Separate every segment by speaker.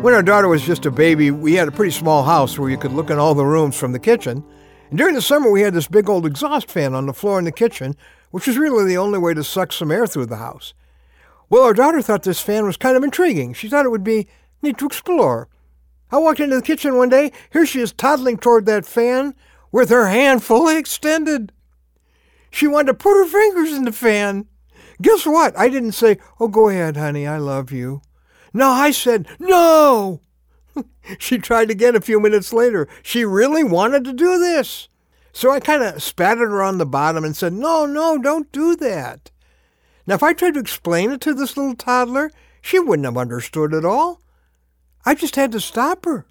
Speaker 1: When our daughter was just a baby, we had a pretty small house where you could look in all the rooms from the kitchen. And during the summer, we had this big old exhaust fan on the floor in the kitchen, which was really the only way to suck some air through the house. Well, our daughter thought this fan was kind of intriguing. She thought it would be neat to explore. I walked into the kitchen one day. Here she is toddling toward that fan with her hand fully extended. She wanted to put her fingers in the fan. Guess what? I didn't say, Oh, go ahead, honey, I love you. No, I said, No! she tried again a few minutes later. She really wanted to do this. So I kind of spatted her on the bottom and said, No, no, don't do that. Now, if I tried to explain it to this little toddler, she wouldn't have understood at all. I just had to stop her.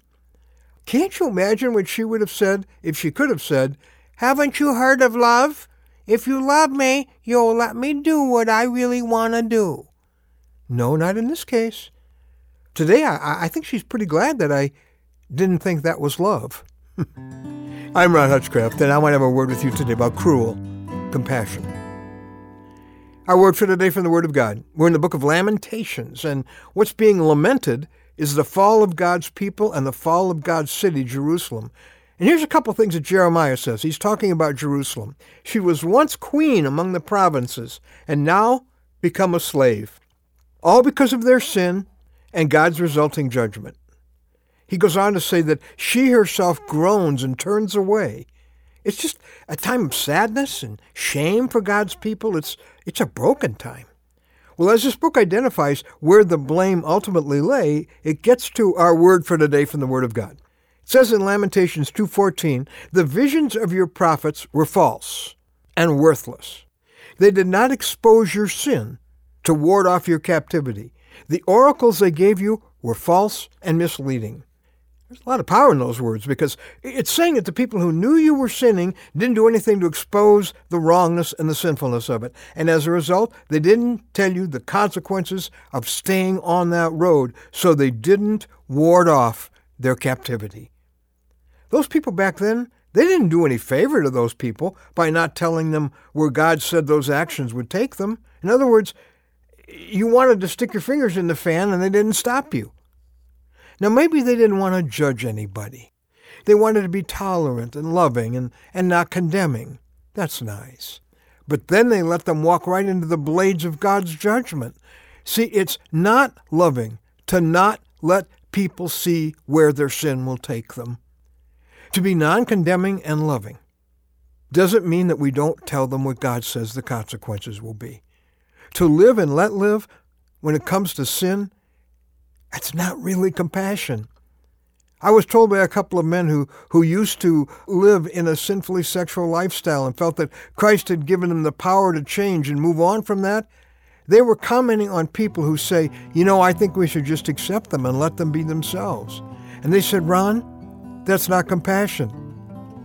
Speaker 1: Can't you imagine what she would have said if she could have said, Haven't you heard of love? If you love me, you'll let me do what I really want to do. No, not in this case. Today, I, I think she's pretty glad that I didn't think that was love. I'm Ron Hutchcraft, and I want to have a word with you today about cruel compassion. Our word for today from the Word of God. We're in the book of Lamentations, and what's being lamented is the fall of God's people and the fall of God's city, Jerusalem. And here's a couple things that Jeremiah says. He's talking about Jerusalem. She was once queen among the provinces and now become a slave, all because of their sin and God's resulting judgment. He goes on to say that she herself groans and turns away. It's just a time of sadness and shame for God's people. It's, it's a broken time. Well, as this book identifies where the blame ultimately lay, it gets to our word for today from the Word of God. It says in Lamentations 2:14, "The visions of your prophets were false and worthless. They did not expose your sin to ward off your captivity. The oracles they gave you were false and misleading." There's a lot of power in those words because it's saying that the people who knew you were sinning didn't do anything to expose the wrongness and the sinfulness of it. And as a result, they didn't tell you the consequences of staying on that road, so they didn't ward off their captivity. Those people back then, they didn't do any favor to those people by not telling them where God said those actions would take them. In other words, you wanted to stick your fingers in the fan and they didn't stop you. Now, maybe they didn't want to judge anybody. They wanted to be tolerant and loving and, and not condemning. That's nice. But then they let them walk right into the blades of God's judgment. See, it's not loving to not let people see where their sin will take them. To be non condemning and loving doesn't mean that we don't tell them what God says the consequences will be. To live and let live when it comes to sin that's not really compassion. I was told by a couple of men who, who used to live in a sinfully sexual lifestyle and felt that Christ had given them the power to change and move on from that. They were commenting on people who say, you know, I think we should just accept them and let them be themselves. And they said, Ron, that's not compassion.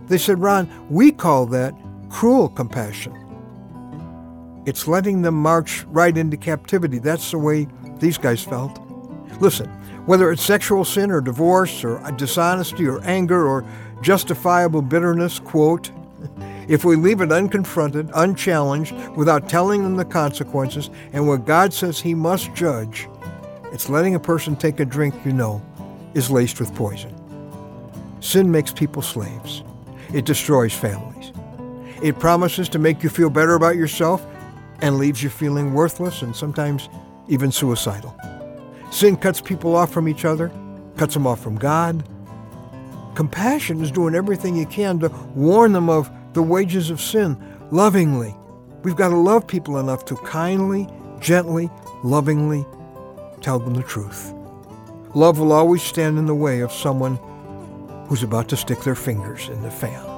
Speaker 1: They said, Ron, we call that cruel compassion. It's letting them march right into captivity. That's the way these guys felt. Listen, whether it's sexual sin or divorce or dishonesty or anger or justifiable bitterness, quote, if we leave it unconfronted, unchallenged, without telling them the consequences and what God says He must judge, it's letting a person take a drink you know is laced with poison. Sin makes people slaves. It destroys families. It promises to make you feel better about yourself and leaves you feeling worthless and sometimes even suicidal. Sin cuts people off from each other, cuts them off from God. Compassion is doing everything you can to warn them of the wages of sin lovingly. We've got to love people enough to kindly, gently, lovingly tell them the truth. Love will always stand in the way of someone who's about to stick their fingers in the fan.